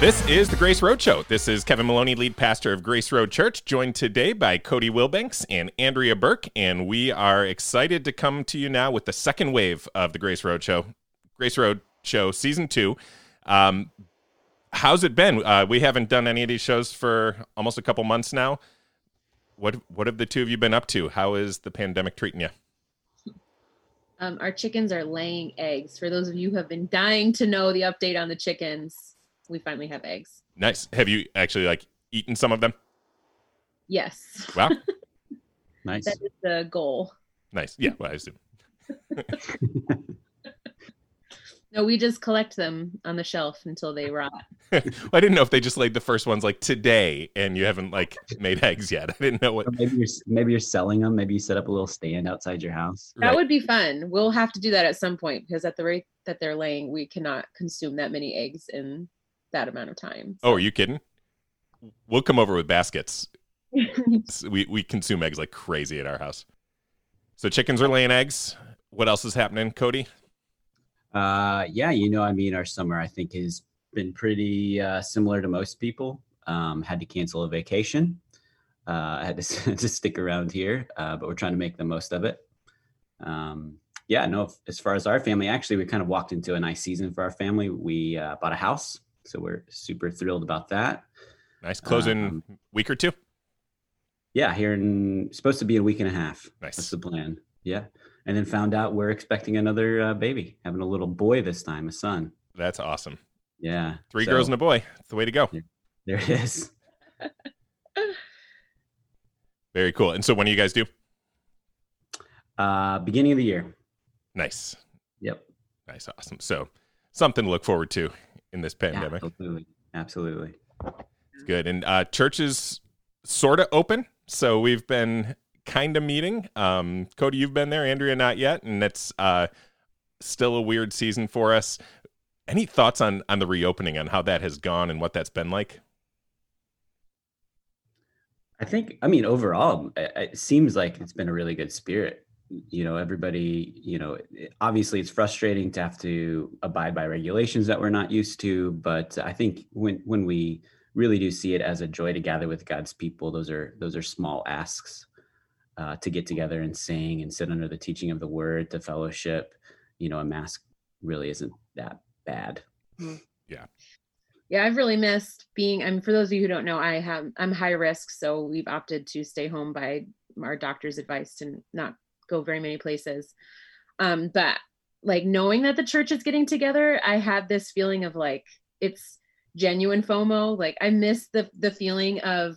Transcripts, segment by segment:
This is the Grace Road Show. This is Kevin Maloney, lead pastor of Grace Road Church, joined today by Cody Wilbanks and Andrea Burke. And we are excited to come to you now with the second wave of the Grace Road Show, Grace Road Show Season 2. Um, how's it been? Uh, we haven't done any of these shows for almost a couple months now. What what have the two of you been up to? How is the pandemic treating you? Um, our chickens are laying eggs. For those of you who have been dying to know the update on the chickens, we finally have eggs. Nice. Have you actually like eaten some of them? Yes. Wow. Nice. That is the goal. nice. Yeah. Well, I assume. No, we just collect them on the shelf until they rot. well, I didn't know if they just laid the first ones like today, and you haven't like made eggs yet. I didn't know what. Or maybe you're maybe you're selling them. Maybe you set up a little stand outside your house. That Right. would be fun. We'll have to do that at some point because at the rate that they're laying, we cannot consume that many eggs in that amount of time. Oh, are you kidding? We'll come over with baskets. We we consume eggs like crazy at our house. So chickens are laying eggs. What else is happening, Cody? Uh, yeah, you know, I mean, our summer I think has been pretty uh, similar to most people. Um, had to cancel a vacation. Uh, I had to, to stick around here, uh, but we're trying to make the most of it. Um, yeah, no. As far as our family, actually, we kind of walked into a nice season for our family. We uh, bought a house, so we're super thrilled about that. Nice closing Um, week or two. Yeah, here in supposed to be a week and a half. Nice. That's the plan. Yeah. And then found out we're expecting another uh, baby, having a little boy this time, a son. That's awesome. Yeah. Three So, girls and a boy. That's the way to go. There it is. Very cool. And so when do you guys do? Uh, beginning of the year. Nice. Yep. Nice. Awesome. So something to look forward to in this Yeah, pandemic. absolutely. Absolutely. It's good. And uh, church is sort of open. So we've been kind of meeting. Um, Cody, you've been there. Andrea, not yet. And it's uh, still a weird season for us. Any thoughts on on the reopening, on how that has gone and what that's been like? I think, I mean, overall, it, it seems like it's been a really good spirit. You know, everybody, you know, obviously it's frustrating to have to abide by regulations that we're not used to, but I think when when we really do see it as a joy to gather with God's people, those are those are small asks uh, to get together and sing and sit under the teaching of the word to fellowship. You know, a mask really isn't that bad. Yeah. Yeah, I've really missed being. I'm for those of you who don't know, I have I'm high risk, so we've opted to stay home by our doctor's advice to not go very many places. Um, but like knowing that the church is getting together, I have this feeling of like it's genuine FOMO. Like I miss the the feeling of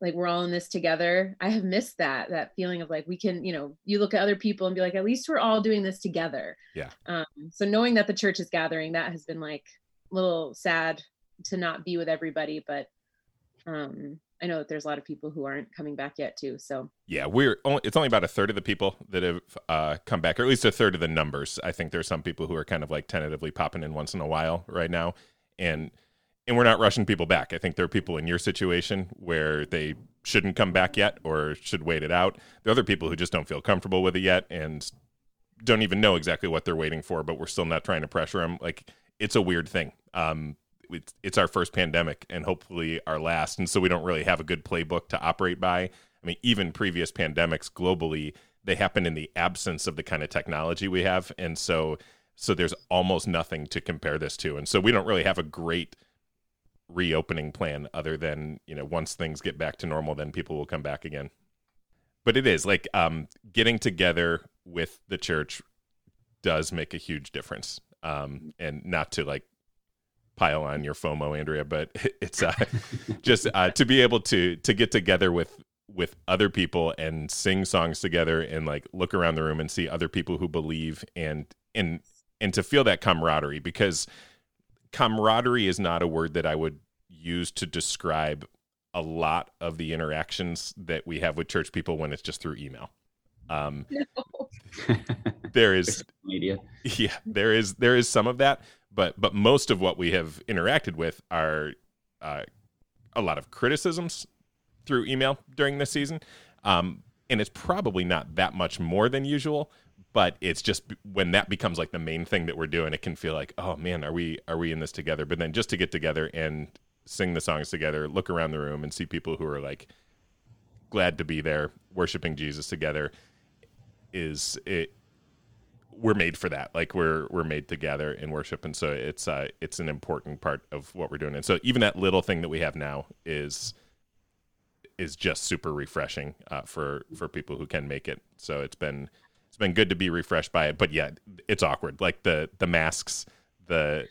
like we're all in this together. I have missed that that feeling of like we can, you know, you look at other people and be like, at least we're all doing this together. Yeah. Um, so knowing that the church is gathering, that has been like a little sad to not be with everybody, but um I know that there's a lot of people who aren't coming back yet too. So Yeah, we're only, it's only about a third of the people that have uh, come back, or at least a third of the numbers. I think there's some people who are kind of like tentatively popping in once in a while right now, and and we're not rushing people back. I think there are people in your situation where they shouldn't come back yet or should wait it out. There are other people who just don't feel comfortable with it yet and don't even know exactly what they're waiting for, but we're still not trying to pressure them. Like it's a weird thing. Um, it's, it's our first pandemic and hopefully our last, and so we don't really have a good playbook to operate by. I mean, even previous pandemics globally, they happen in the absence of the kind of technology we have, and so so there's almost nothing to compare this to, and so we don't really have a great reopening plan other than you know once things get back to normal, then people will come back again. But it is like um, getting together with the church does make a huge difference, um, and not to like pile on your FOMO, Andrea, but it's uh, just uh, to be able to to get together with with other people and sing songs together and like look around the room and see other people who believe and and and to feel that camaraderie because camaraderie is not a word that I would use to describe a lot of the interactions that we have with church people when it's just through email. Um, there is media. yeah there is there is some of that but but most of what we have interacted with are uh, a lot of criticisms through email during this season um, and it's probably not that much more than usual but it's just when that becomes like the main thing that we're doing, it can feel like, oh man, are we are we in this together? But then just to get together and sing the songs together, look around the room and see people who are like glad to be there, worshiping Jesus together, is it. We're made for that. Like we're we're made to gather worship, and so it's uh it's an important part of what we're doing. And so even that little thing that we have now is is just super refreshing uh, for for people who can make it. So it's been it's been good to be refreshed by it. But yeah, it's awkward. Like the the masks, the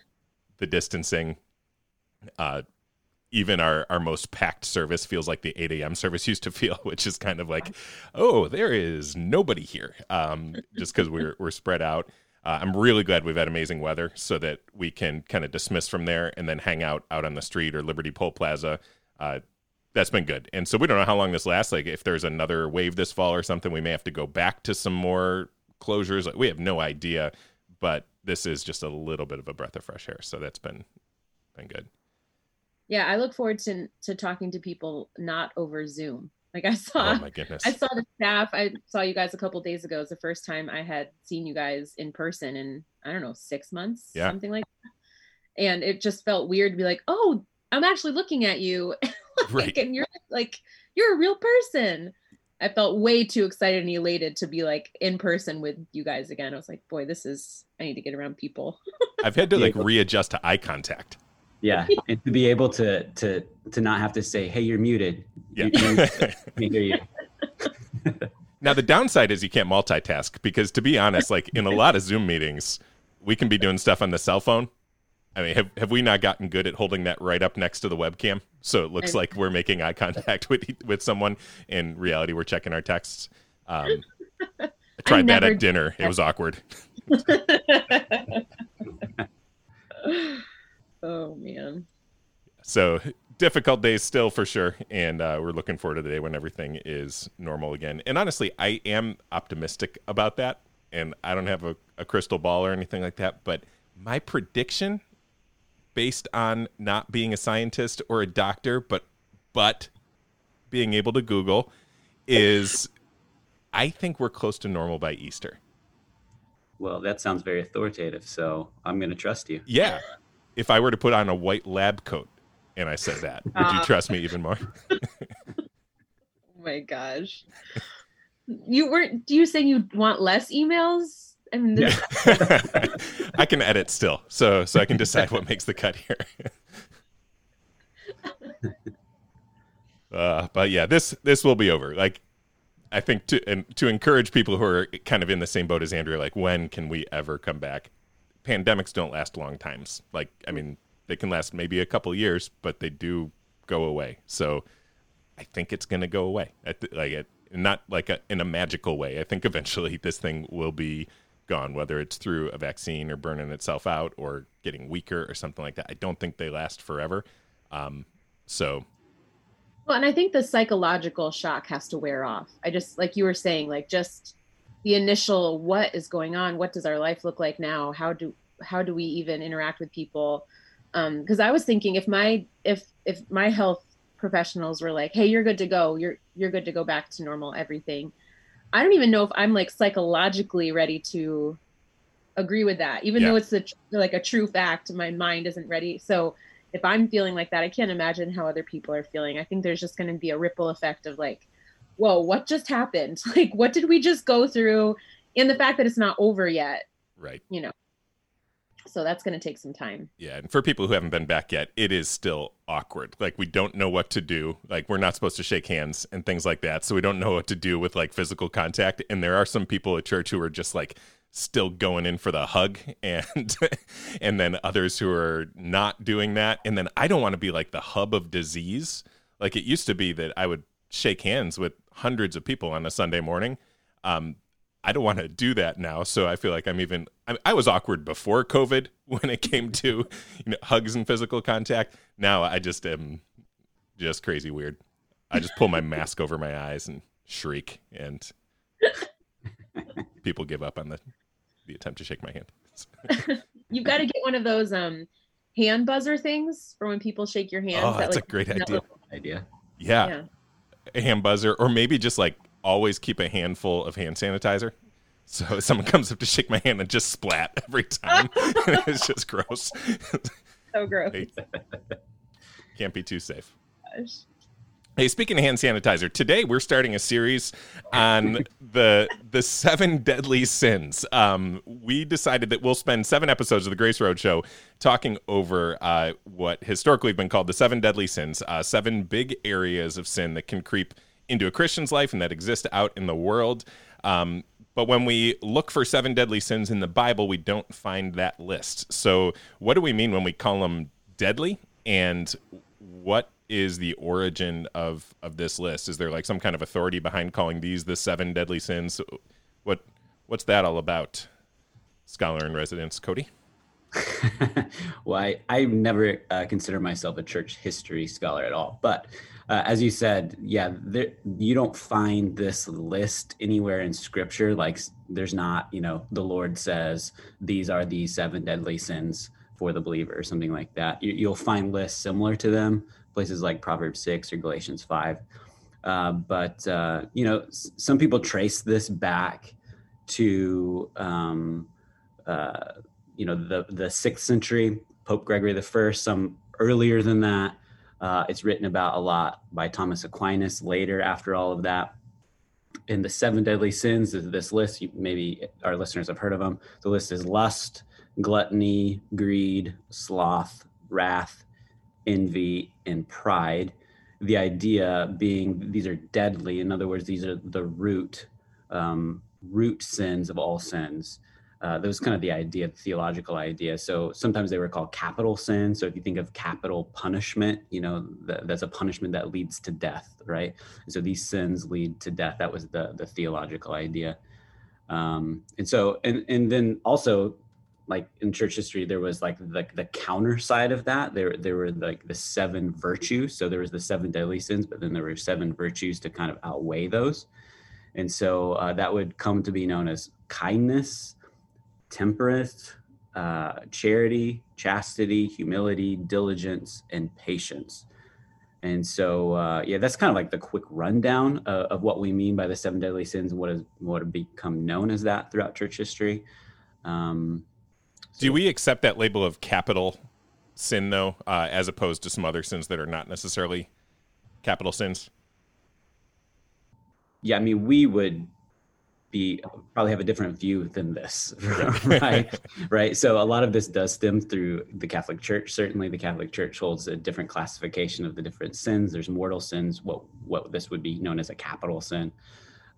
the distancing, uh, even our our most packed service feels like the 8 a.m. service used to feel, which is kind of like, oh, there is nobody here, um, just because we're we're spread out. Uh, I'm really glad we've had amazing weather so that we can kind of dismiss from there and then hang out out on the street or Liberty Pole Plaza. Uh, that's been good. And so we don't know how long this lasts. Like if there's another wave this fall or something, we may have to go back to some more closures. Like we have no idea, but this is just a little bit of a breath of fresh air. So that's been been good. Yeah, I look forward to to talking to people not over Zoom. Like I saw, oh my goodness, I saw the staff. I saw you guys a couple days ago. It's the first time I had seen you guys in person in I don't know six months, yeah. something like that. And it just felt weird to be like, oh, I'm actually looking at you. like, right. And you're like, you're a real person. I felt way too excited and elated to be like in person with you guys again. I was like, boy, this is, I need to get around people. I've had to like readjust to eye contact. Yeah. And to be able to, to, to not have to say, Hey, you're muted. Yeah. You, hear you. now the downside is you can't multitask because to be honest, like in a lot of Zoom meetings, we can be doing stuff on the cell phone I mean, have have we not gotten good at holding that right up next to the webcam, so it looks like we're making eye contact with with someone? In reality, we're checking our texts. Um, I tried I that at dinner. It was awkward. Oh man. So difficult days still for sure, and uh, we're looking forward to the day when everything is normal again. And honestly, I am optimistic about that. And I don't have a, a crystal ball or anything like that, but my prediction based on not being a scientist or a doctor, but but being able to Google is I think we're close to normal by Easter. Well, that sounds very authoritative, so I'm going to trust you. Yeah. If I were to put on a white lab coat and I said that, would you uh. trust me even more? oh my gosh. You weren't do you saying you want less emails? I mean, yeah. I can edit still, so so I can decide what makes the cut here. uh, but yeah, this this will be over. Like, I think to and to encourage people who are kind of in the same boat as Andrea, like, when can we ever come back? Pandemics don't last long times. Like, I mean, they can last maybe a couple years, but they do go away. So, I think it's going to go away. Like, it, not like a, in a magical way. I think eventually this thing will be gone, whether it's through a vaccine or burning itself out or getting weaker or something like that. I don't think they last forever. Um, so. Well, and I think the psychological shock has to wear off. I just, like you were saying, like just the initial what is going on? What does our life look like now? How do, how do we even interact with people? Um, cause I was thinking if my, if, if my health professionals were like, Hey, you're good to go. You're, you're good to go back to normal, everything I don't even know if I'm like psychologically ready to agree with that, even yeah. though it's a, like a true fact. My mind isn't ready. So if I'm feeling like that, I can't imagine how other people are feeling. I think there's just going to be a ripple effect of like, whoa, what just happened? Like, what did we just go through? And the fact that it's not over yet. Right. You know, so that's going to take some time. Yeah, and for people who haven't been back yet, it is still awkward. Like we don't know what to do. Like we're not supposed to shake hands and things like that. So we don't know what to do with like physical contact. And there are some people at church who are just like still going in for the hug and and then others who are not doing that. And then I don't want to be like the hub of disease. Like it used to be that I would shake hands with hundreds of people on a Sunday morning. Um, I don't want to do that now. So I feel like I'm even. I, I, was awkward before COVID when it came to you know hugs and physical contact. Now I just am just crazy weird. I just pull my mask over my eyes and shriek, and people give up on the the attempt to shake my hand. You've got to get one of those um hand buzzer things for when people shake your hand. Oh, that's that, like, a great idea. Idea. Yeah. yeah. A hand buzzer, or maybe just like always keep a handful of hand sanitizer So someone comes up to shake my hand and just splat every time. it's just gross. So gross. Can't be too safe. Gosh. Hey, speaking of hand sanitizer, today we're starting a series on the the seven deadly sins. Um, we decided that we'll spend seven episodes of the Grace Road Show talking over uh, what historically have been called the seven deadly sins, uh, seven big areas of sin that can creep into a Christian's life and that exist out in the world. Um, but when we look for seven deadly sins in the Bible, we don't find that list. So, what do we mean when we call them deadly? And what is the origin of of this list? Is there like some kind of authority behind calling these the seven deadly sins? What what's that all about? Scholar in residence, Cody. well, I, I never uh, consider myself a church history scholar at all. But uh, as you said, yeah, there, you don't find this list anywhere in scripture. Like there's not, you know, the Lord says these are the seven deadly sins for the believer or something like that. You, you'll find lists similar to them, places like Proverbs 6 or Galatians 5. Uh, but, uh, you know, s- some people trace this back to, um, uh, you know, the, the sixth century, Pope Gregory the First, some earlier than that. Uh, it's written about a lot by Thomas Aquinas later after all of that. In the seven deadly sins is this list. You, maybe our listeners have heard of them. The list is lust, gluttony, greed, sloth, wrath, envy, and pride. The idea being these are deadly. In other words, these are the root um, root sins of all sins. Uh, that was kind of the idea, the theological idea. So sometimes they were called capital sins. So if you think of capital punishment, you know th- that's a punishment that leads to death, right? So these sins lead to death. That was the the theological idea. Um, and so and and then also like in church history there was like the, the counter side of that. There there were like the seven virtues. So there was the seven deadly sins but then there were seven virtues to kind of outweigh those. And so uh, that would come to be known as kindness temperance uh, charity chastity humility diligence and patience. And so uh, yeah that's kind of like the quick rundown of, what we mean by the seven deadly sins and what has what have become known as that throughout church history. Um, Do we accept that label of capital sin though, uh, as opposed to some other sins that are not necessarily capital sins? yeah, I mean, we would be probably have a different view than this, right? right. So a lot of this does stem through the Catholic Church. Certainly, the Catholic Church holds a different classification of the different sins. There's mortal sins, what what this would be known as a capital sin,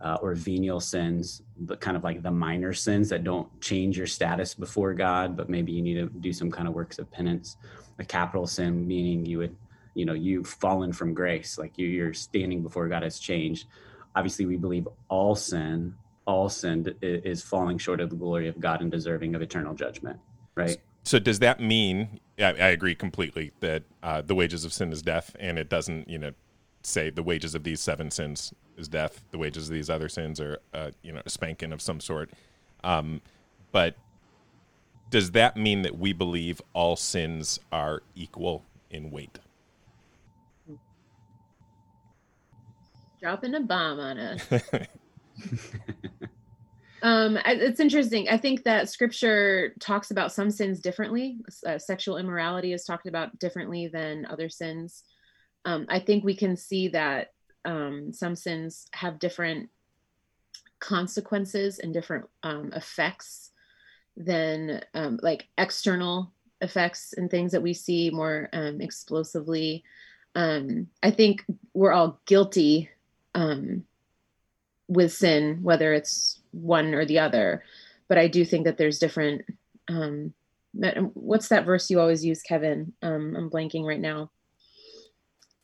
uh, or venial sins, but kind of like the minor sins that don't change your status before God, but maybe you need to do some kind of works of penance. A capital sin meaning you would, you know, you've fallen from grace, like you, you're standing before God has changed obviously we believe all sin all sin is falling short of the glory of god and deserving of eternal judgment right So does that mean? I, I agree completely that uh, the wages of sin is death, and it doesn't, you know, say the wages of these seven sins is death. The wages of these other sins are, uh, you know, a spanking of some sort. Um, but does that mean that we believe all sins are equal in weight? dropping a bomb on us. um, it's interesting. I think that scripture talks about some sins differently. Uh, sexual immorality is talked about differently than other sins. Um, I think we can see that um, some sins have different consequences and different um, effects than um, like external effects and things that we see more um, explosively. Um, I think we're all guilty um, with sin, whether it's one or the other. But I do think that there's different. Um, what's that verse you always use, Kevin? Um, I'm blanking right now.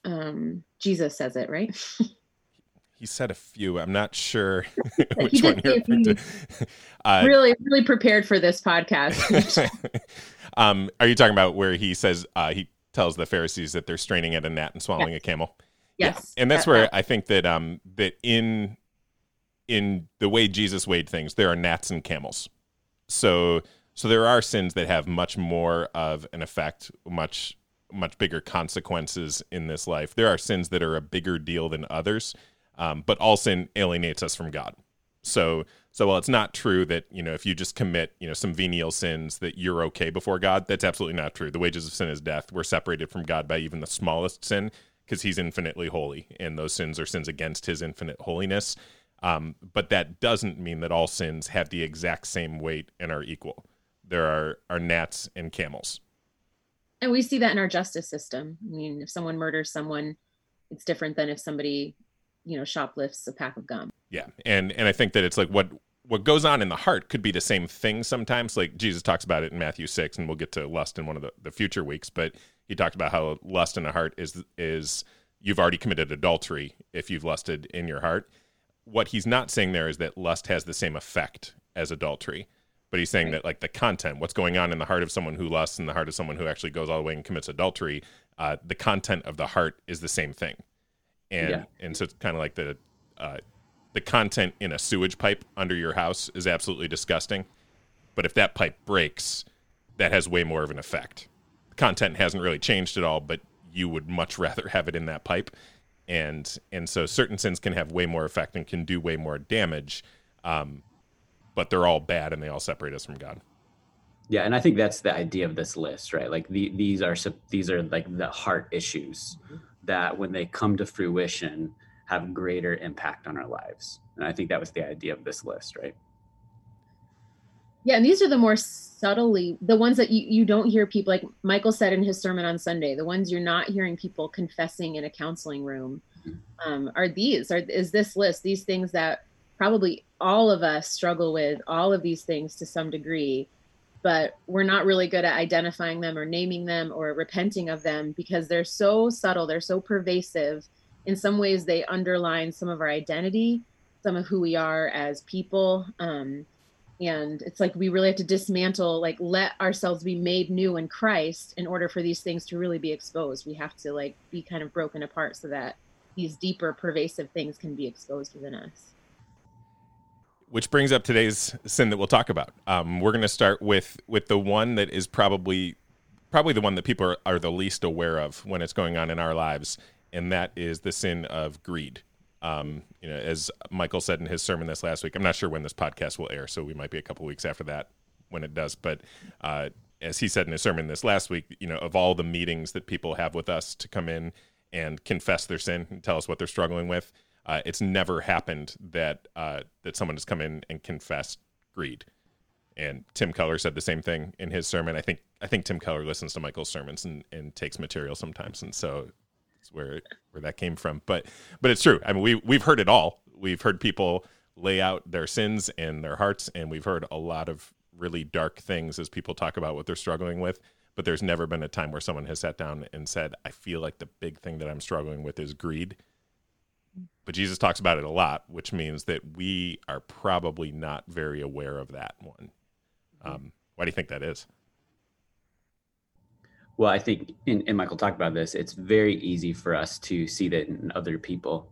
Um, Jesus says it, right? He said a few. I'm not sure which one you're say a referring to. Uh, really, really prepared for this podcast. um, are you talking about where he says uh, he tells the Pharisees that they're straining at a gnat and swallowing Yes. a camel? yes, and that's that- where that- I think that um that in in the way Jesus weighed things, there are gnats and camels. So so there are sins that have much more of an effect, much much bigger consequences in this life. There are sins that are a bigger deal than others, um, but all sin alienates us from God. So so while it's not true that you know if you just commit you know some venial sins that you're okay before God, that's absolutely not true. The wages of sin is death. We're separated from God by even the smallest sin because He's infinitely holy, and those sins are sins against His infinite holiness. Um, but that doesn't mean that all sins have the exact same weight and are equal. There are are gnats and camels. And we see that in our justice system. I mean, if someone murders someone, it's different than if somebody, you know, shoplifts a pack of gum. Yeah, and and I think that it's like what what goes on in the heart could be the same thing sometimes. Like Jesus talks about it in Matthew six, and we'll get to lust in one of the, the future weeks. But he talked about how lust in the heart is is you've already committed adultery if you've lusted in your heart. What he's not saying there is that lust has the same effect as adultery, but he's saying right. that like the content, what's going on in the heart of someone who lusts, in the heart of someone who actually goes all the way and commits adultery, uh, the content of the heart is the same thing, and yeah. and so it's kind of like the uh, the content in a sewage pipe under your house is absolutely disgusting. But if that pipe breaks, that has way more of an effect. The content hasn't really changed at all, but you would much rather have it in that pipe. And and so certain sins can have way more effect and can do way more damage. Um, but they're all bad and they all separate us from God. Yeah, and I think that's the idea of this list, right? Like the, these are these are like the heart issues that when they come to fruition, have greater impact on our lives. And I think that was the idea of this list, right? Yeah, and these are the more subtly the ones that you, you don't hear people like Michael said in his sermon on Sunday, the ones you're not hearing people confessing in a counseling room mm-hmm. um, are these, are is this list, these things that probably all of us struggle with all of these things to some degree, but we're not really good at identifying them or naming them or repenting of them because they're so subtle, they're so pervasive. In some ways they underline some of our identity some of who we are as people um, and it's like we really have to dismantle like let ourselves be made new in christ in order for these things to really be exposed. We have to like be kind of broken apart so that these deeper pervasive things can be exposed within us which brings up today's sin that we'll talk about um, we're going to start with with the one that is probably probably the one that people are, are the least aware of when it's going on in our lives and that is the sin of greed. Um, you know, as Michael said in his sermon this last week, I'm not sure when this podcast will air, so we might be a couple weeks after that when it does. But uh, as he said in his sermon this last week, you know, of all the meetings that people have with us to come in and confess their sin and tell us what they're struggling with, uh, it's never happened that uh, that someone has come in and confessed greed. And Tim Keller said the same thing in his sermon. I think I think Tim Keller listens to Michael's sermons and, and takes material sometimes, and so where where that came from. But but it's true. I mean, we we've heard it all. We've heard people lay out their sins and their hearts, and we've heard a lot of really dark things as people talk about what they're struggling with. But there's never been a time where someone has sat down and said, "I feel like the big thing that I'm struggling with is greed." But Jesus talks about it a lot, which means that we are probably not very aware of that one. Um, why do you think that is? Well, I think, and, and Michael talked about this, it's very easy for us to see that in other people.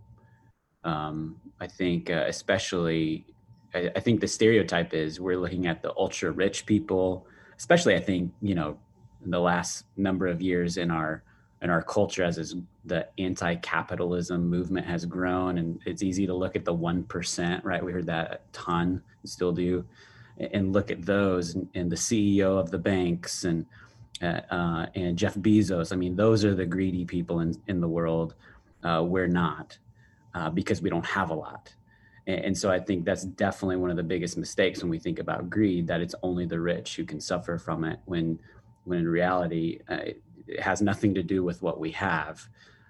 Um, I think, uh, especially, I, I, think the stereotype is we're looking at the ultra rich people, especially, I think, you know, in the last number of years in our in our culture as is the anti-capitalism movement has grown and it's easy to look at the 1% right we heard that a ton still do and look at those and, and the ceo of the banks and uh, and Jeff Bezos. I mean, those are the greedy people in, in the world. Uh, we're not uh, because we don't have a lot. And, and, so I think that's definitely one of the biggest mistakes when we think about greed that it's only the rich who can suffer from it when, when in reality, uh, it has nothing to do with what we have.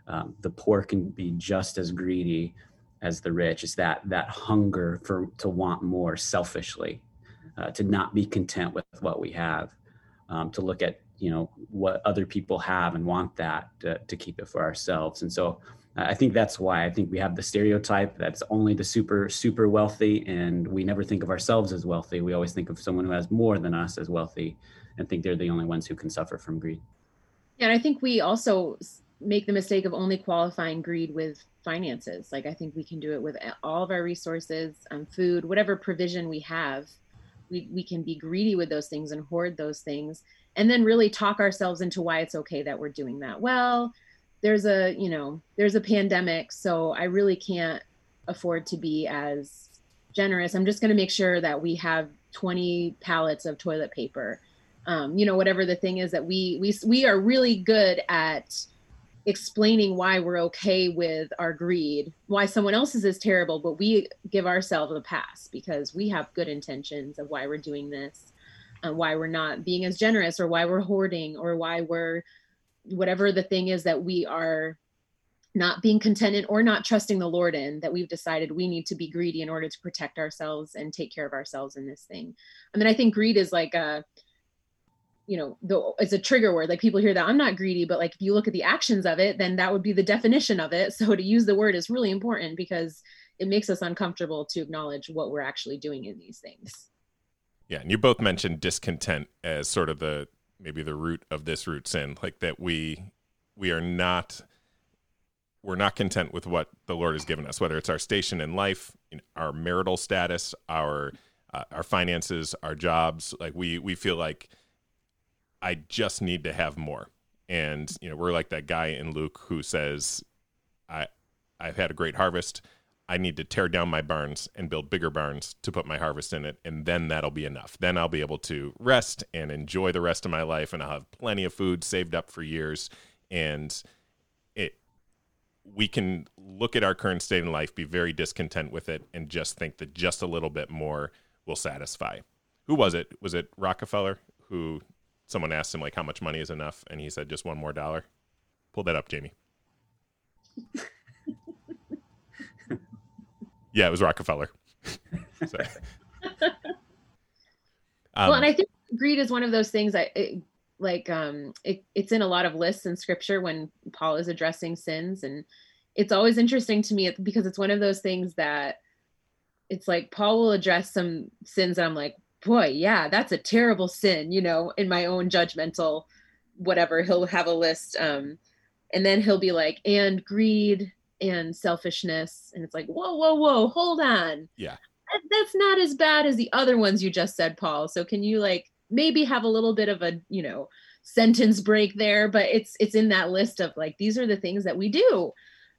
Um, the poor can be just as greedy as the rich. It's that that hunger for to want more selfishly, uh, to not be content with what we have, um, to look at you know what other people have and want that to, to keep it for ourselves and so uh, i think that's why i think we have the stereotype that's only the super super wealthy and we never think of ourselves as wealthy we always think of someone who has more than us as wealthy and think they're the only ones who can suffer from greed and i think we also make the mistake of only qualifying greed with finances. Like i think we can do it with all of our resources um, food whatever provision we have. We, we can be greedy with those things and hoard those things and then really talk ourselves into why it's okay that we're doing that. Well there's a you know there's a pandemic so i really can't afford to be as generous. I'm just going to make sure that we have 20 pallets of toilet paper um, you know whatever the thing is that we we we are really good at explaining why we're okay with our greed why someone else's is terrible but we give ourselves a pass because we have good intentions of why we're doing this and why we're not being as generous or why we're hoarding or why we're whatever the thing is that we are not being contented or not trusting the Lord in that we've decided we need to be greedy in order to protect ourselves and take care of ourselves in this thing. I mean, I think greed is like a, you know, the, it's a trigger word. Like people hear that I'm not greedy, but like if you look at the actions of it, then that would be the definition of it. So to use the word is really important because it makes us uncomfortable to acknowledge what we're actually doing in these things. Yeah, and you both mentioned discontent as sort of the maybe the root of this root sin, like that we we are not we're not content with what the Lord has given us, whether it's our station in life, our marital status, our uh, our finances, our jobs. Like we we feel like I just need to have more, and you know we're like that guy in Luke who says, "I I've had a great harvest. I need to tear down my barns and build bigger barns to put my harvest in it, and then that'll be enough. Then I'll be able to rest and enjoy the rest of my life, and I'll have plenty of food saved up for years, and." It, we can look at our current state in life, be very discontent with it, and just think that just a little bit more will satisfy. Who was it? Was it Rockefeller who someone asked him like how much money is enough, and he said just one more dollar. Pull that up, Jamie. yeah, it was Rockefeller. um, well, and I think greed is one of those things that it, like um it, it's in a lot of lists in scripture when paul is addressing sins and it's always interesting to me because it's one of those things that it's like paul will address some sins and i'm like boy yeah that's a terrible sin you know in my own judgmental whatever he'll have a list um and then he'll be like and greed and selfishness and it's like whoa whoa whoa hold on. Yeah. That's not as bad as the other ones you just said paul so can you like maybe have a little bit of a you know sentence break there but it's it's in that list of like these are the things that we do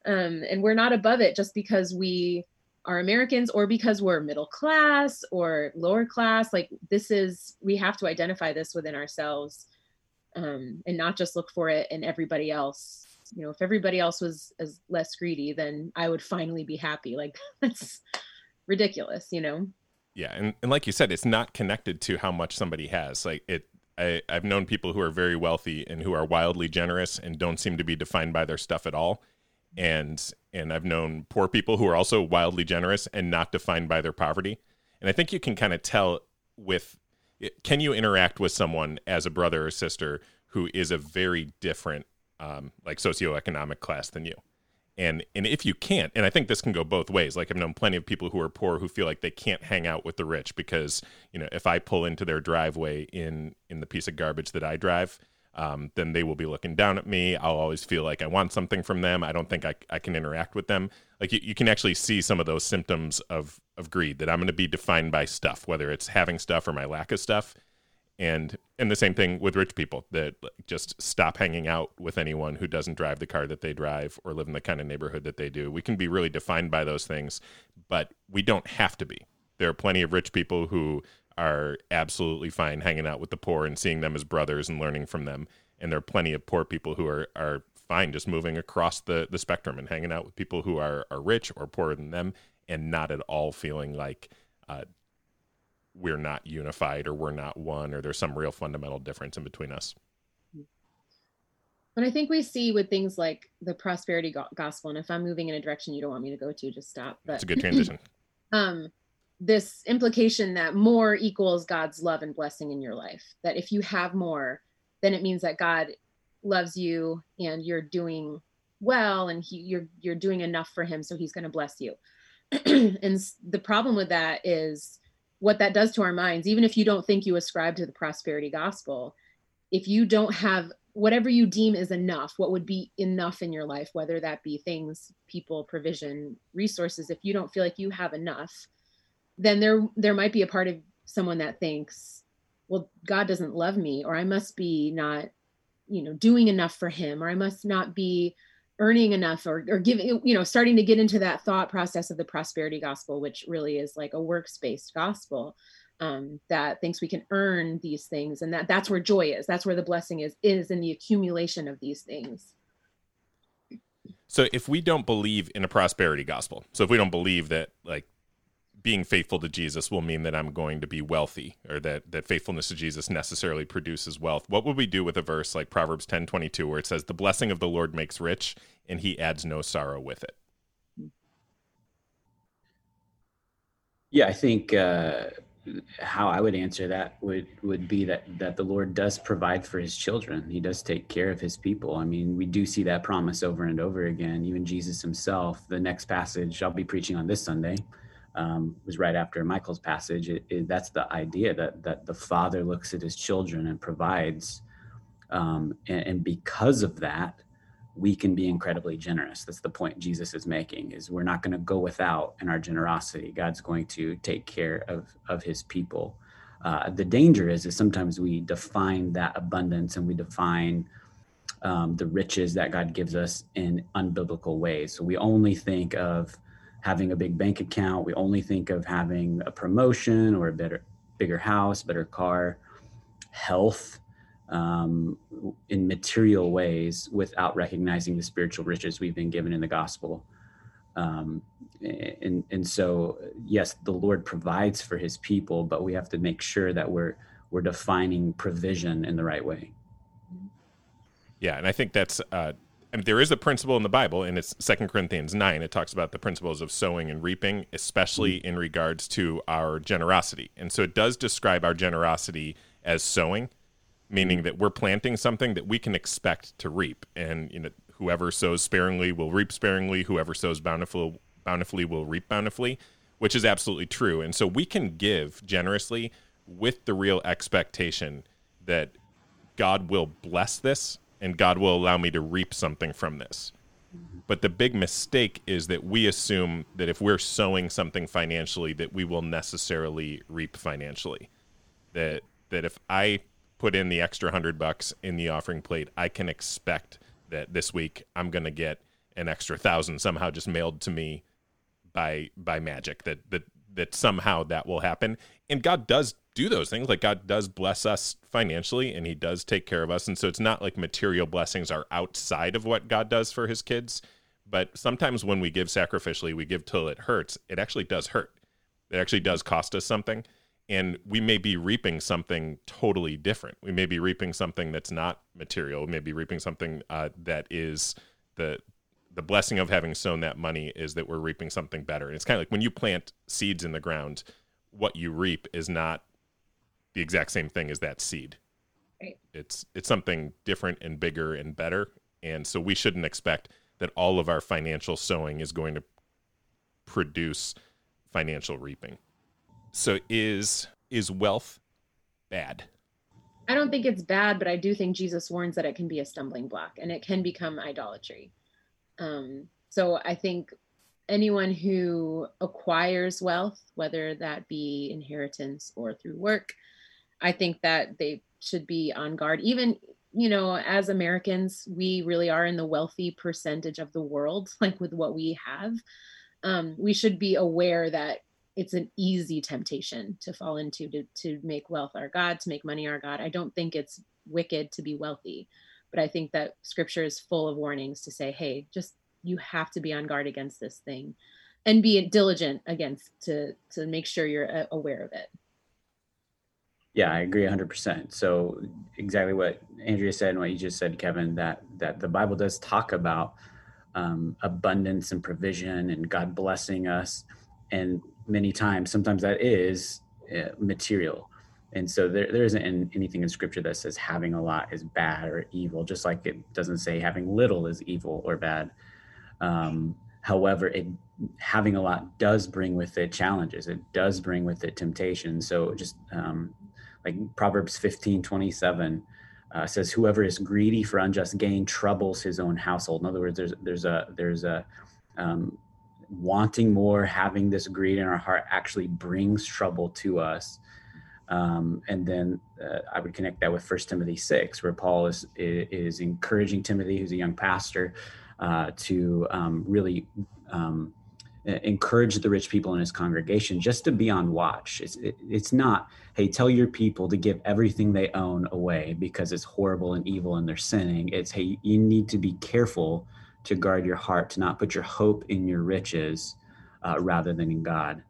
um, and we're not above it just because we are americans or because we're middle class or lower class like this is we have to identify this within ourselves um, and not just look for it in everybody else you know if everybody else was as less greedy then i would finally be happy like that's ridiculous you know yeah, and, and like you said, it's not connected to how much somebody has. Like it I, I've known people who are very wealthy and who are wildly generous and don't seem to be defined by their stuff at all. And and I've known poor people who are also wildly generous and not defined by their poverty. And I think you can kind of tell with can you interact with someone as a brother or sister who is a very different um, like socioeconomic class than you and and if you can't and i think this can go both ways like i've known plenty of people who are poor who feel like they can't hang out with the rich because you know if i pull into their driveway in in the piece of garbage that i drive um, then they will be looking down at me. I'll always feel like i want something from them. I don't think i, I can interact with them. Like you, you can actually see some of those symptoms of of greed that i'm going to be defined by stuff whether it's having stuff or my lack of stuff. And and the same thing with rich people that just stop hanging out with anyone who doesn't drive the car that they drive or live in the kind of neighborhood that they do. We can be really defined by those things but we don't have to be. There are plenty of rich people who are absolutely fine hanging out with the poor and seeing them as brothers and learning from them and there are plenty of poor people who are are fine just moving across the the spectrum and hanging out with people who are are rich or poorer than them and not at all feeling like uh, we're not unified or we're not one or there's some real fundamental difference in between us. And I think we see with things like the prosperity gospel, and if I'm moving in a direction you don't want me to go to, just stop. But it's a good transition. um, this implication that more equals God's love and blessing in your life. That if you have more, then it means that God loves you and you're doing well, and he, you're you're doing enough for Him, so He's going to bless you. and the problem with that is what that does to our minds, even if you don't think you ascribe to the prosperity gospel, if you don't have whatever you deem is enough, what would be enough in your life, whether that be things, people, provision, resources, if you don't feel like you have enough, then there there might be a part of someone that thinks, well, God doesn't love me, or I must be not, you know, doing enough for him, or I must not be earning enough or, or giving you know starting to get into that thought process of the prosperity gospel which really is like a works-based gospel um, that thinks we can earn these things and that that's where joy is. That's where the blessing is is in the accumulation of these things. So if we don't believe in a prosperity gospel so if we don't believe that like being faithful to Jesus will mean that I'm going to be wealthy or that that faithfulness to Jesus necessarily produces wealth. What would we do with a verse like Proverbs 10:22 where it says the blessing of the Lord makes rich and he adds no sorrow with it? Yeah, I think uh, how I would answer that would would be that that the Lord does provide for his children. He does take care of his people. I mean, we do see that promise over and over again. Even Jesus himself, the next passage I'll be preaching on this Sunday um, was right after Michael's passage. It, it, that's the idea that that the father looks at his children and provides, um, and, and, because of that, we can be incredibly generous. That's the point Jesus is making: is we're not going to go without in our generosity. God's going to take care of of His people. Uh, the danger is is sometimes we define that abundance and we define um, the riches that God gives us in unbiblical ways. So we only think of having a big bank account. We only think of having a promotion or a better, bigger house, better car, health, um, in material ways without recognizing the spiritual riches we've been given in the gospel. Um, and and so yes, the Lord provides for His people, but we have to make sure that we're we're defining provision in the right way. Yeah, and I think that's uh, I mean, there is a principle in the Bible, and it's Second Corinthians nine. It talks about the principles of sowing and reaping, especially mm-hmm. in regards to our generosity. And so it does describe our generosity as sowing, meaning mm-hmm. that we're planting something that we can expect to reap. And you know, whoever sows sparingly will reap sparingly. Whoever sows bountifully, bountifully will reap bountifully, which is absolutely true. And so we can give generously with the real expectation that God will bless this and God will allow me to reap something from this. But the big mistake is that we assume that if we're sowing something financially, that we will necessarily reap financially. That that if I put in the extra hundred bucks in the offering plate, I can expect that this week I'm going to get an extra thousand somehow just mailed to me by by magic. That that that somehow that will happen. And God does do those things. Like God does bless us financially and he does take care of us. And so it's not like material blessings are outside of what God does for his kids. But sometimes when we give sacrificially, we give till it hurts. It actually does hurt. It actually does cost us something. And we may be reaping something totally different. We may be reaping something that's not material. We may be reaping something uh, that is the the blessing of having sown that money is that we're reaping something better. And it's kind of like when you plant seeds in the ground, what you reap is not the exact same thing as that seed. Right. It's it's something different and bigger and better, and so we shouldn't expect that all of our financial sowing is going to produce financial reaping. So is is wealth bad? I don't think it's bad, but I do think Jesus warns that it can be a stumbling block and it can become idolatry. Um, so I think anyone who acquires wealth, whether that be inheritance or through work, I think that they should be on guard. Even, you know, as Americans, we really are in the wealthy percentage of the world, like with what we have. Um, we should be aware that it's an easy temptation to fall into to, to make wealth our God, to make money our God. I don't think it's wicked to be wealthy, but I think that scripture is full of warnings to say, hey, just you have to be on guard against this thing and be diligent against to to make sure you're uh, aware of it. Yeah, I agree 100%. So exactly what Andrea said and what you just said, Kevin, that that the Bible does talk about um, abundance and provision and God blessing us, and many times, sometimes that is uh, material. And so there, there isn't anything in Scripture that says having a lot is bad or evil, just like it doesn't say having little is evil or bad. Um, however, it having a lot does bring with it challenges. It does bring with it temptation. So just um, like Proverbs 15, 27 uh, says, whoever is greedy for unjust gain troubles his own household. In other words, there's, there's a, there's a, um, wanting more, having this greed in our heart actually brings trouble to us. Um, and then uh, I would connect that with First Timothy six, where Paul is is encouraging Timothy, who's a young pastor, uh, to um, really um, encourage the rich people in his congregation just to be on watch. It's, it, it's not, hey, tell your people to give everything they own away because it's horrible and evil and they're sinning. It's, hey, you need to be careful to guard your heart, to not put your hope in your riches uh, rather than in God.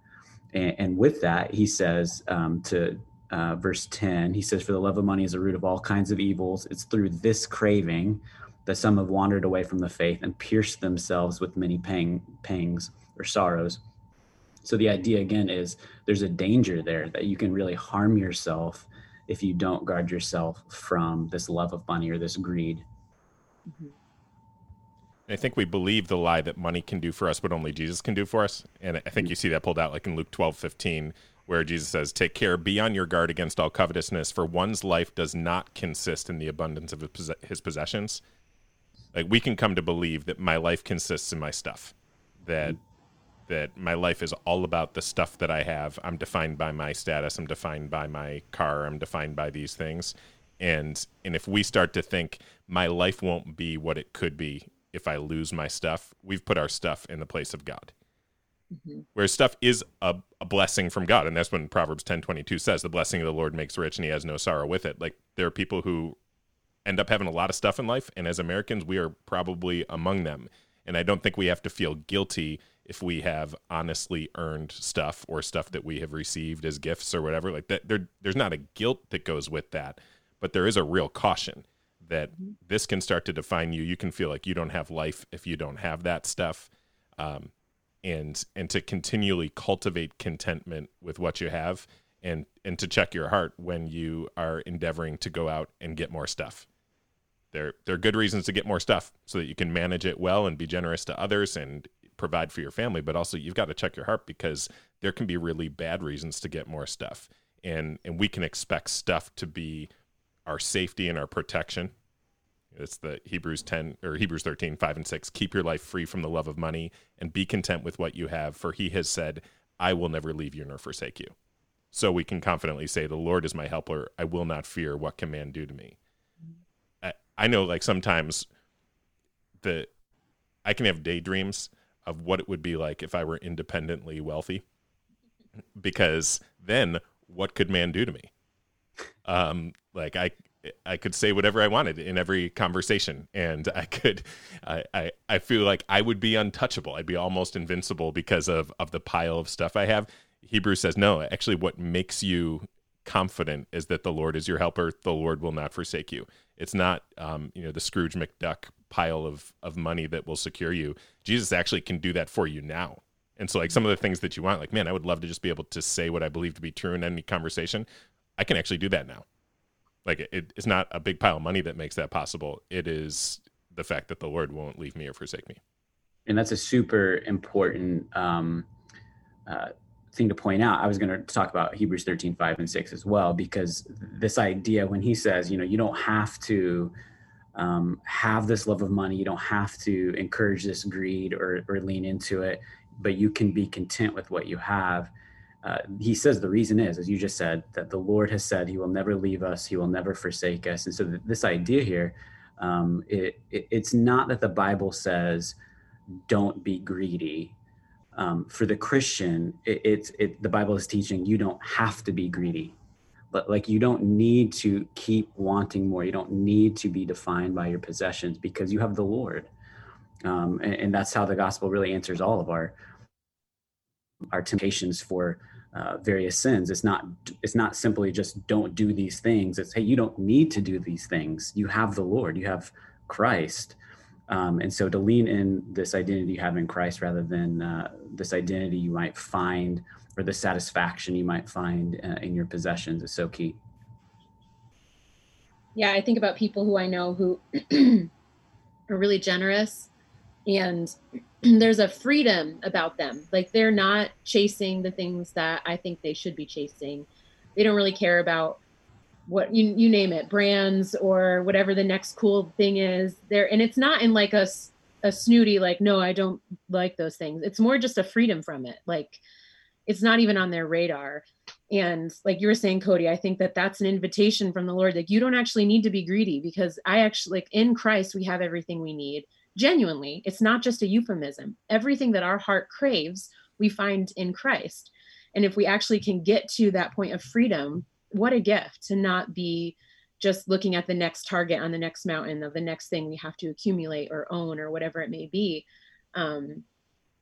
And, and, with that, he says um, to uh, verse 10, he says, For the love of money is the root of all kinds of evils. It's through this craving that some have wandered away from the faith and pierced themselves with many pang, pangs or sorrows. So the idea again is there's a danger there that you can really harm yourself if you don't guard yourself from this love of money or this greed. Mm-hmm. I think we believe the lie that money can do for us what only Jesus can do for us. And I think you see that pulled out like in Luke 12, 15, where Jesus says, Take care, be on your guard against all covetousness, for one's life does not consist in the abundance of his possessions. Like we can come to believe that my life consists in my stuff, that that my life is all about the stuff that I have. I'm defined by my status. I'm defined by my car. I'm defined by these things. And and if we start to think my life won't be what it could be if I lose my stuff, we've put our stuff in the place of God. Mm-hmm. Where stuff is a, a, blessing from God, and that's when Proverbs ten twenty two says, "The blessing of the Lord makes rich, and He has no sorrow with it." Like there are people who end up having a lot of stuff in life, and as Americans, we are probably among them. And I don't think we have to feel guilty if we have honestly earned stuff or stuff that we have received as gifts or whatever. Like that, there, there's not a guilt that goes with that, but there is a real caution that mm-hmm. this can start to define you. You can feel like you don't have life if you don't have that stuff. Um, and and to continually cultivate contentment with what you have and and to check your heart when you are endeavoring to go out and get more stuff there there are good reasons to get more stuff so that you can manage it well and be generous to others and provide for your family, but also you've got to check your heart because there can be really bad reasons to get more stuff. And and we can expect stuff to be our safety and our protection. It's the Hebrews 10 or Hebrews 13, 5 and 6. Keep your life free from the love of money and be content with what you have, for he has said, I will never leave you nor forsake you. So we can confidently say, The Lord is my helper. I will not fear. What can man do to me? I, I know, like, sometimes the I can have daydreams of what it would be like if I were independently wealthy. Because then what could man do to me? Um, like I I could say whatever I wanted in every conversation, and I could, I, I, I, feel like I would be untouchable. I'd be almost invincible because of of the pile of stuff I have. Hebrews says no. Actually, what makes you confident is that the Lord is your helper. The Lord will not forsake you. It's not, um, you know, the Scrooge McDuck pile of of money that will secure you. Jesus actually can do that for you now. And so like some of the things that you want, like, man, I would love to just be able to say what I believe to be true in any conversation. I can actually do that now. Like it, it's not a big pile of money that makes that possible. It is the fact that the Lord won't leave me or forsake me. And that's a super important um, uh, thing to point out. I was going to talk about Hebrews 13, 5 and 6 as well, because this idea when he says, you know, you don't have to um, have this love of money. You don't have to encourage this greed or, or lean into it, but you can be content with what you have. Uh, he says the reason is, as you just said, that the Lord has said he will never leave us, he will never forsake us. And so th- this idea here, um, it, it, it's not that the Bible says don't be greedy. Um, for the Christian, it, it's it, the Bible is teaching you don't have to be greedy but like you don't need to keep wanting more you don't need to be defined by your possessions because you have the lord um, and, and, that's how the gospel really answers all of our our temptations for uh, various sins. It's not it's not simply just don't do these things. It's hey you don't need to do these things. You have the lord. You have christ. Um, and so to lean in this identity you have in christ rather than uh, this identity you might find or the satisfaction you might find uh, in your possessions is so key. Yeah, I think about people who I know who are really generous and there's a freedom about them. Like they're not chasing the things that I think they should be chasing. They don't really care about what you you name it, brands or whatever the next cool thing is. There and it's not in like a a snooty like no, I don't like those things. It's more just a freedom from it. Like it's not even on their radar and like you were saying cody i think that that's an invitation from the lord like you don't actually need to be greedy because i actually like in christ we have everything we need genuinely it's not just a euphemism. Everything that our heart craves we find in christ. And if we actually can get to that point of freedom what a gift to not be just looking at the next target on the next mountain of the next thing we have to accumulate or own or whatever it may be. Um,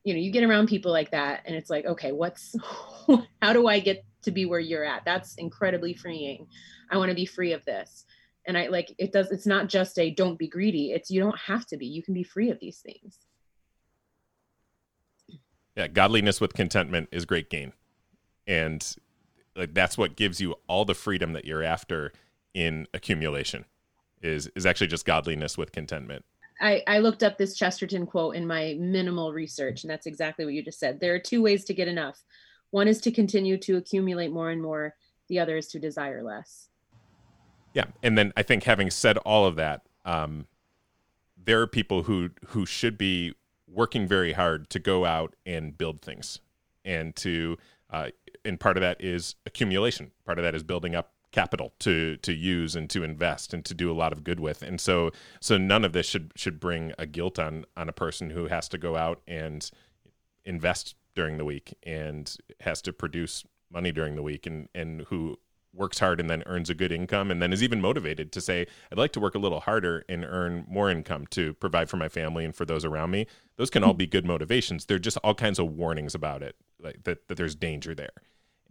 you know you get around people like that and it's like okay what's how do i get to be where you're at? That's incredibly freeing. I want to be free of this and i like it does it's not just a don't be greedy it's you don't have to be you can be free of these things. Yeah godliness with contentment is great gain. And like that's what gives you all the freedom that you're after in accumulation is is actually just godliness with contentment. I, I looked up this chesterton quote in my minimal research and that's exactly what you just said. There are two ways to get enough. One is to continue to accumulate more and more the other is to desire less yeah and then i think having said all of that um, there are people who who should be working very hard to go out and build things and to uh, and part of that is accumulation. Part of that is building up capital to to use and to invest and to do a lot of good with. And so so none of this should should bring a guilt on on a person who has to go out and invest during the week and has to produce money during the week and and who works hard and then earns a good income and then is even motivated to say i'd like to work a little harder and earn more income to provide for my family and for those around me. Those can all be good motivations. There're just all kinds of warnings about it like that, that there's danger there.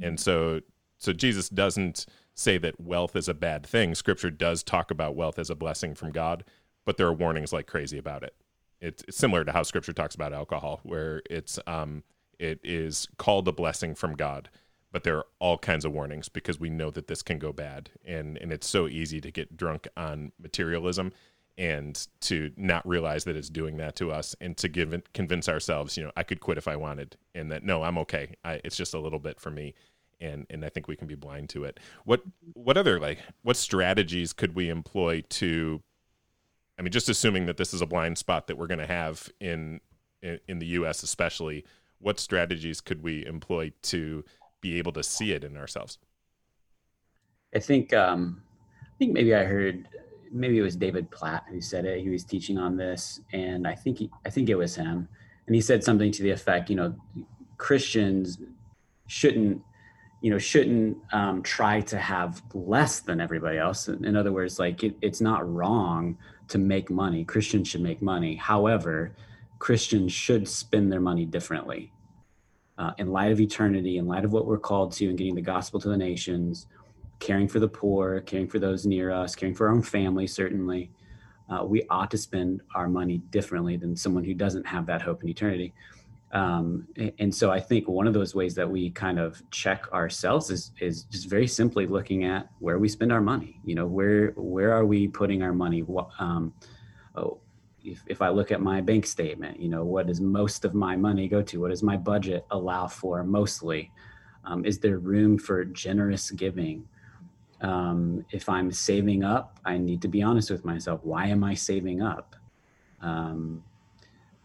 And so so jesus doesn't say that wealth is a bad thing. Scripture does talk about wealth as a blessing from god but there are warnings like crazy about it. It's, it's similar to how scripture talks about alcohol where it's um it is called a blessing from god but there are all kinds of warnings because we know that this can go bad. And and it's so easy to get drunk on materialism and to not realize that it's doing that to us and to give convince ourselves you know i could quit if i wanted and that no i'm okay. I, it's just a little bit for me. And and i think we can be blind to it. What what other like what strategies could we employ to i mean just assuming that this is a blind spot that we're going to have in, in in the us especially what strategies could we employ to be able to see it in ourselves. I think um, I think maybe I heard maybe it was David Platt who said it. He was teaching on this, and I think he, I think it was him, and he said something to the effect, you know, Christians shouldn't you know shouldn't um, try to have less than everybody else. In other words like it, it's not wrong to make money. Christians should make money. However christians should spend their money differently uh, in light of eternity, in light of what we're called to, and getting the gospel to the nations, caring for the poor, caring for those near us, caring for our own family, certainly, uh, we ought to spend our money differently than someone who doesn't have that hope in eternity. Um, and so I think one of those ways that we kind of check ourselves is is just very simply looking at where we spend our money. You know, where where are we putting our money? What, um, oh, if, if I look at my bank statement, you know, what does most of my money go to? What does my budget allow for mostly? Um, is there room for generous giving? Um, if I'm saving up, I need to be honest with myself. Why am I saving up? Um,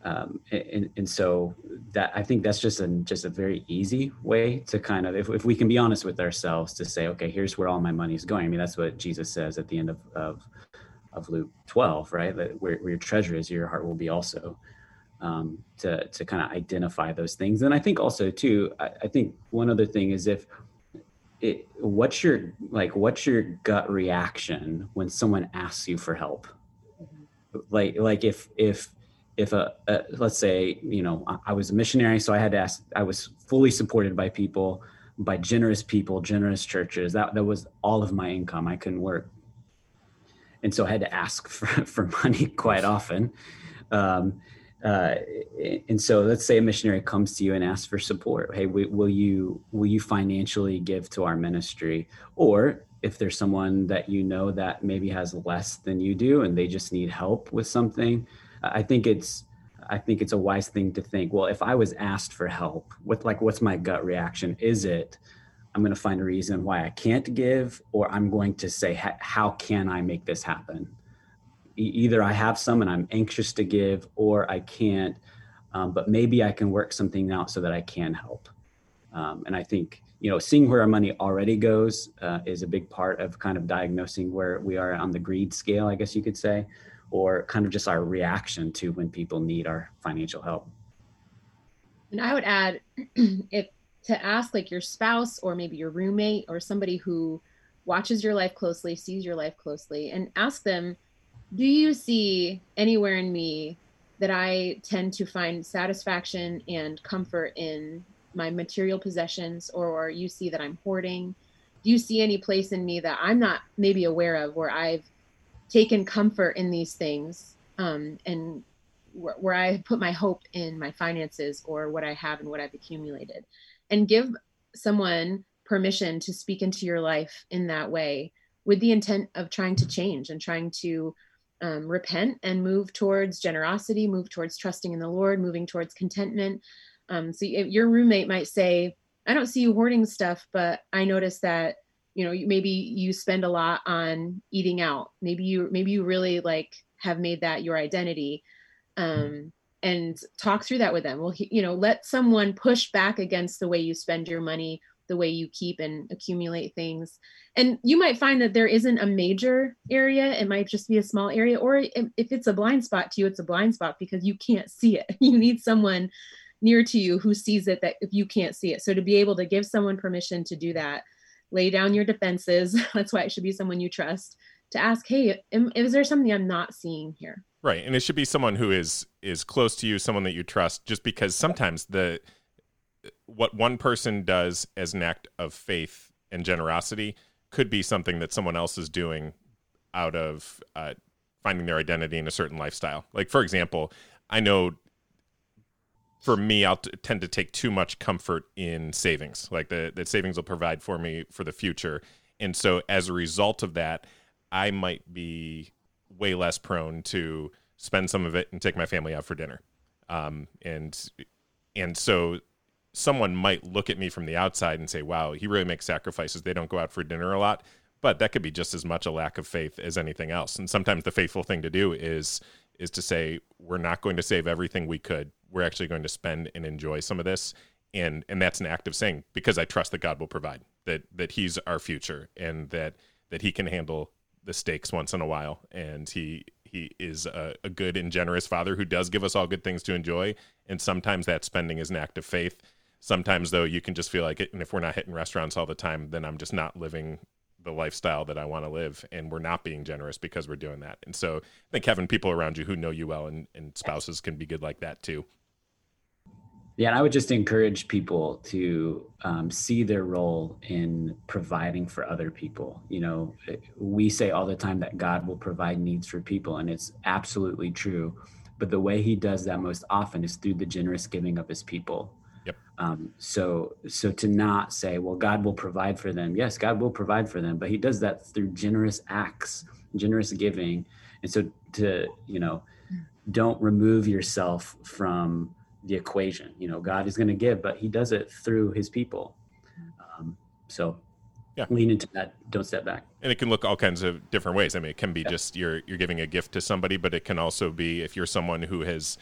um, and, and, so that I think that's just a just a very easy way to kind of if, if we can be honest with ourselves to say okay here's where all my money is going I mean that's what Jesus says at the end of, of of Luke 12, right? That where, where your treasure is, your heart will be also. Um, to to kind of identify those things, and I think also too, I, I think one other thing is if it, what's your like what's your gut reaction when someone asks you for help? Like like if if if a, a, let's say you know I, I was a missionary, so I had to ask. I was fully supported by people, by generous people, generous churches. That that was all of my income. I couldn't work and so I had to ask for, for money quite often. Um, uh, and so let's say a missionary comes to you and asks for support. Hey, will you will you financially give to our ministry? Or if there's someone that you know that maybe has less than you do and they just need help with something, I think it's I think it's a wise thing to think. Well, if I was asked for help, what like what's my gut reaction? Is it I'm going to find a reason why I can't give, or I'm going to say, how can I make this happen? E- either I have some and I'm anxious to give, or I can't, um, but maybe I can work something out so that I can help. Um, and I think you know, seeing where our money already goes uh, is a big part of kind of diagnosing where we are on the greed scale, I guess you could say, or kind of just our reaction to when people need our financial help. And I would add, if to ask like your spouse or maybe your roommate or somebody who watches your life closely, sees your life closely, and ask them, do you see anywhere in me that I tend to find satisfaction and comfort in my material possessions, or you see that I'm hoarding? Do you see any place in me that I'm not maybe aware of where I've taken comfort in these things um, and where, where I put my hope in my finances or what I have and what I've accumulated? And give someone permission to speak into your life in that way with the intent of trying to change and trying to um, repent and move towards generosity, move towards trusting in the Lord, moving towards contentment. Um, so your roommate might say, I don't see you hoarding stuff, but I notice that you know maybe you spend a lot on eating out. Maybe you maybe you really like have made that your identity. Um, and talk through that with them. Well, you know, let someone push back against the way you spend your money the way you keep and accumulate things. And you might find that there isn't a major area, it might just be a small area. Or if it's a blind spot to you, it's a blind spot because you can't see it. You need someone near to you who sees it that if you can't see it. So to be able to give someone permission to do that, lay down your defenses. That's why it should be someone you trust to ask, hey, is there something I'm not seeing here? Right. And it should be someone who is is close to you, someone that you trust, just because sometimes the what one person does as an act of faith and generosity could be something that someone else is doing out of uh, finding their identity in a certain lifestyle. Like, for example, I know for me, I'll t- tend to take too much comfort in savings, like the, that savings will provide for me for the future. And so, as a result of that, I might be way less prone to spend some of it and take my family out for dinner. Um, and and so someone might look at me from the outside and say, wow, he really makes sacrifices. They don't go out for dinner a lot. But that could be just as much a lack of faith as anything else. And sometimes the faithful thing to do is is to say, we're not going to save everything we could. We're actually going to spend and enjoy some of this. And and that's an act of saying, because I trust that God will provide, that that He's our future and that that He can handle the stakes once in a while. And he he is a, a good and generous father who does give us all good things to enjoy. And sometimes that spending is an act of faith Sometimes though, you can just feel like it, and if we're not hitting restaurants all the time, then I'm just not living the lifestyle that I want to live, and we're not being generous because we're doing that. And so, I think having people around you who know you well and, and spouses can be good like that too. Yeah, and I would just encourage people to um, see their role in providing for other people. You know, we say all the time that God will provide needs for people, and it's absolutely true. But the way He does that most often is through the generous giving of His people. Yep. Um, so so to not say, well, God will provide for them. Yes, God will provide for them, but He does that through generous acts, generous giving. And so to you know, don't remove yourself from the equation. You know, God is going to give, but He does it through His people. Um, so yeah. lean into that. Don't step back. And it can look all kinds of different ways. I mean, it can be yeah. just you're you're giving a gift to somebody, but it can also be if you're someone who has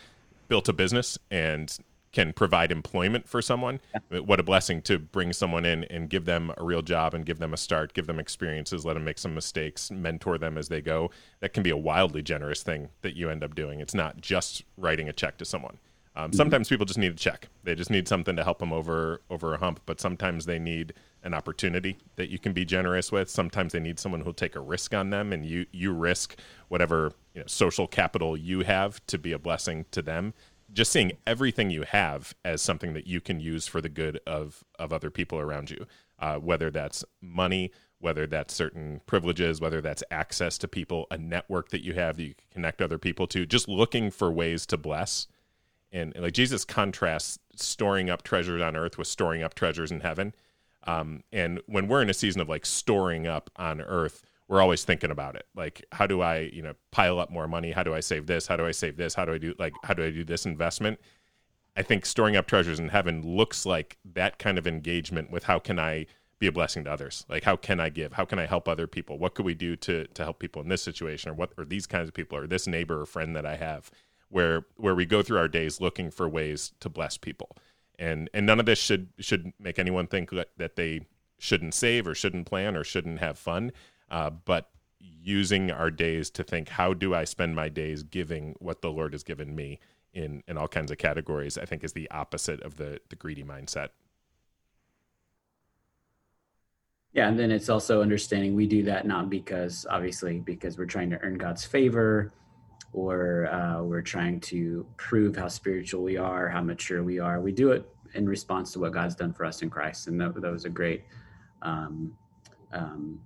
built a business and can provide employment for someone. Yeah. What a blessing to bring someone in and give them a real job and give them a start, give them experiences, let them make some mistakes, mentor them as they go. That can be a wildly generous thing that you end up doing. It's not just writing a check to someone. Um, mm-hmm. Sometimes people just need a check. They just need something to help them over over a hump. But sometimes they need an opportunity that you can be generous with. Sometimes they need someone who'll take a risk on them, and you you risk whatever you know, social capital you have to be a blessing to them just seeing everything you have as something that you can use for the good of of other people around you, uh, whether that's money, whether that's certain privileges, whether that's access to people, a network that you have that you can connect other people to, just looking for ways to bless. And like Jesus contrasts storing up treasures on earth with storing up treasures in heaven. Um, and when we're in a season of like storing up on earth, we're always thinking about it. Like, how do I, you know, pile up more money? How do I save this? How do I save this? How do I do like how do I do this investment? I think storing up treasures in heaven looks like that kind of engagement with how can I be a blessing to others? Like how can I give? How can I help other people? What could we do to to help people in this situation or what or these kinds of people or this neighbor or friend that I have where where we go through our days looking for ways to bless people. and and none of this should should make anyone think that, that they shouldn't save or shouldn't plan or shouldn't have fun uh, but using our days to think how do i spend my days giving what the lord has given me in in all kinds of categories i think is the opposite of the the greedy mindset yeah and then it's also understanding we do that not because obviously because we're trying to earn god's favor or uh, we're trying to prove how spiritual we are how mature we are. We do it in response to what god's done for us in christ and that, that was a great um, um,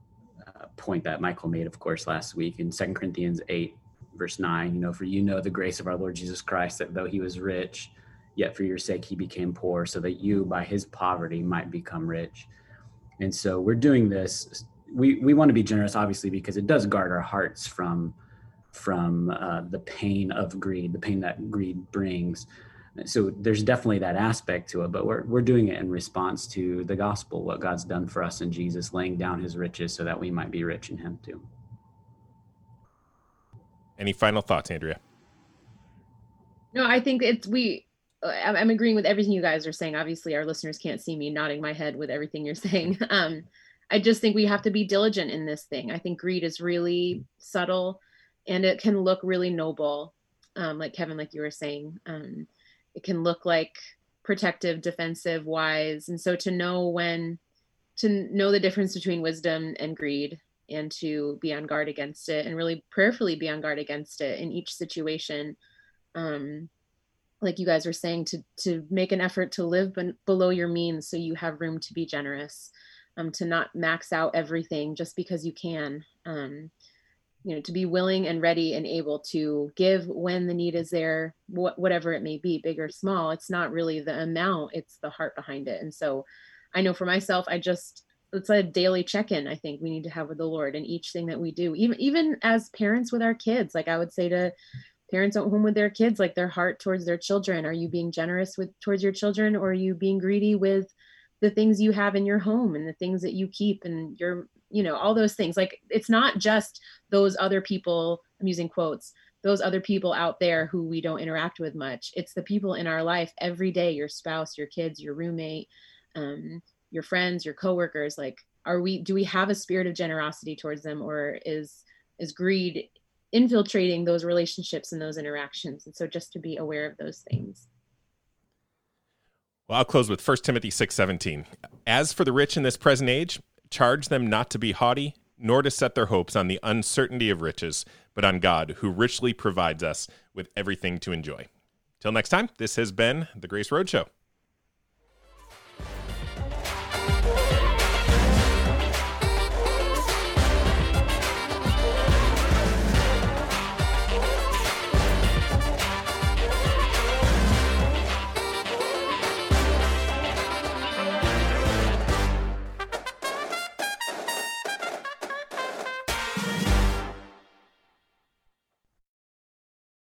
uh, point that michael made of course last week in Second corinthians 8 verse 9 you know for you know the grace of our lord jesus christ that though he was rich yet for your sake he became poor so that you by his poverty might become rich. And so we're doing this we we want to be generous obviously because it does guard our hearts from from uh, the pain of greed the pain that greed brings so there's definitely that aspect to it but we're, we're doing it in response to the gospel what god's done for us in jesus laying down his riches so that we might be rich in him too any final thoughts, Andrea? No, I think it's we. I'm agreeing with everything you guys are saying. Obviously, our listeners can't see me nodding my head with everything you're saying. Um, I just think we have to be diligent in this thing. I think greed is really subtle, and it can look really noble, um, like Kevin, like you were saying. Um, it can look like protective, defensive, wise, and so to know when to know the difference between wisdom and greed and to be on guard against it and really prayerfully be on guard against it in each situation um like you guys were saying to to make an effort to live ben- below your means so you have room to be generous um to not max out everything just because you can um you know to be willing and ready and able to give when the need is there wh- whatever it may be big or small it's not really the amount it's the heart behind it. And so i know for myself i just it's a daily check-in i think we need to have with the lord in each thing that we do. Even even as parents with our kids like i would say to parents at home with their kids like their heart towards their children. Are you being generous with towards your children or are you being greedy with the things you have in your home and the things that you keep and your you know all those things like it's not just those other people i'm using quotes those other people out there who we don't interact with much it's the people in our life every day your spouse your kids your roommate um, your friends, your coworkers, like are we do we have a spirit of generosity towards them or is is greed infiltrating those relationships and those interactions? And so just to be aware of those things. Well, I'll close with 1 Timothy 6:17. As for the rich in this present age, charge them not to be haughty, nor to set their hopes on the uncertainty of riches, but on God, who richly provides us with everything to enjoy. Till next time, this has been the Grace Road Show.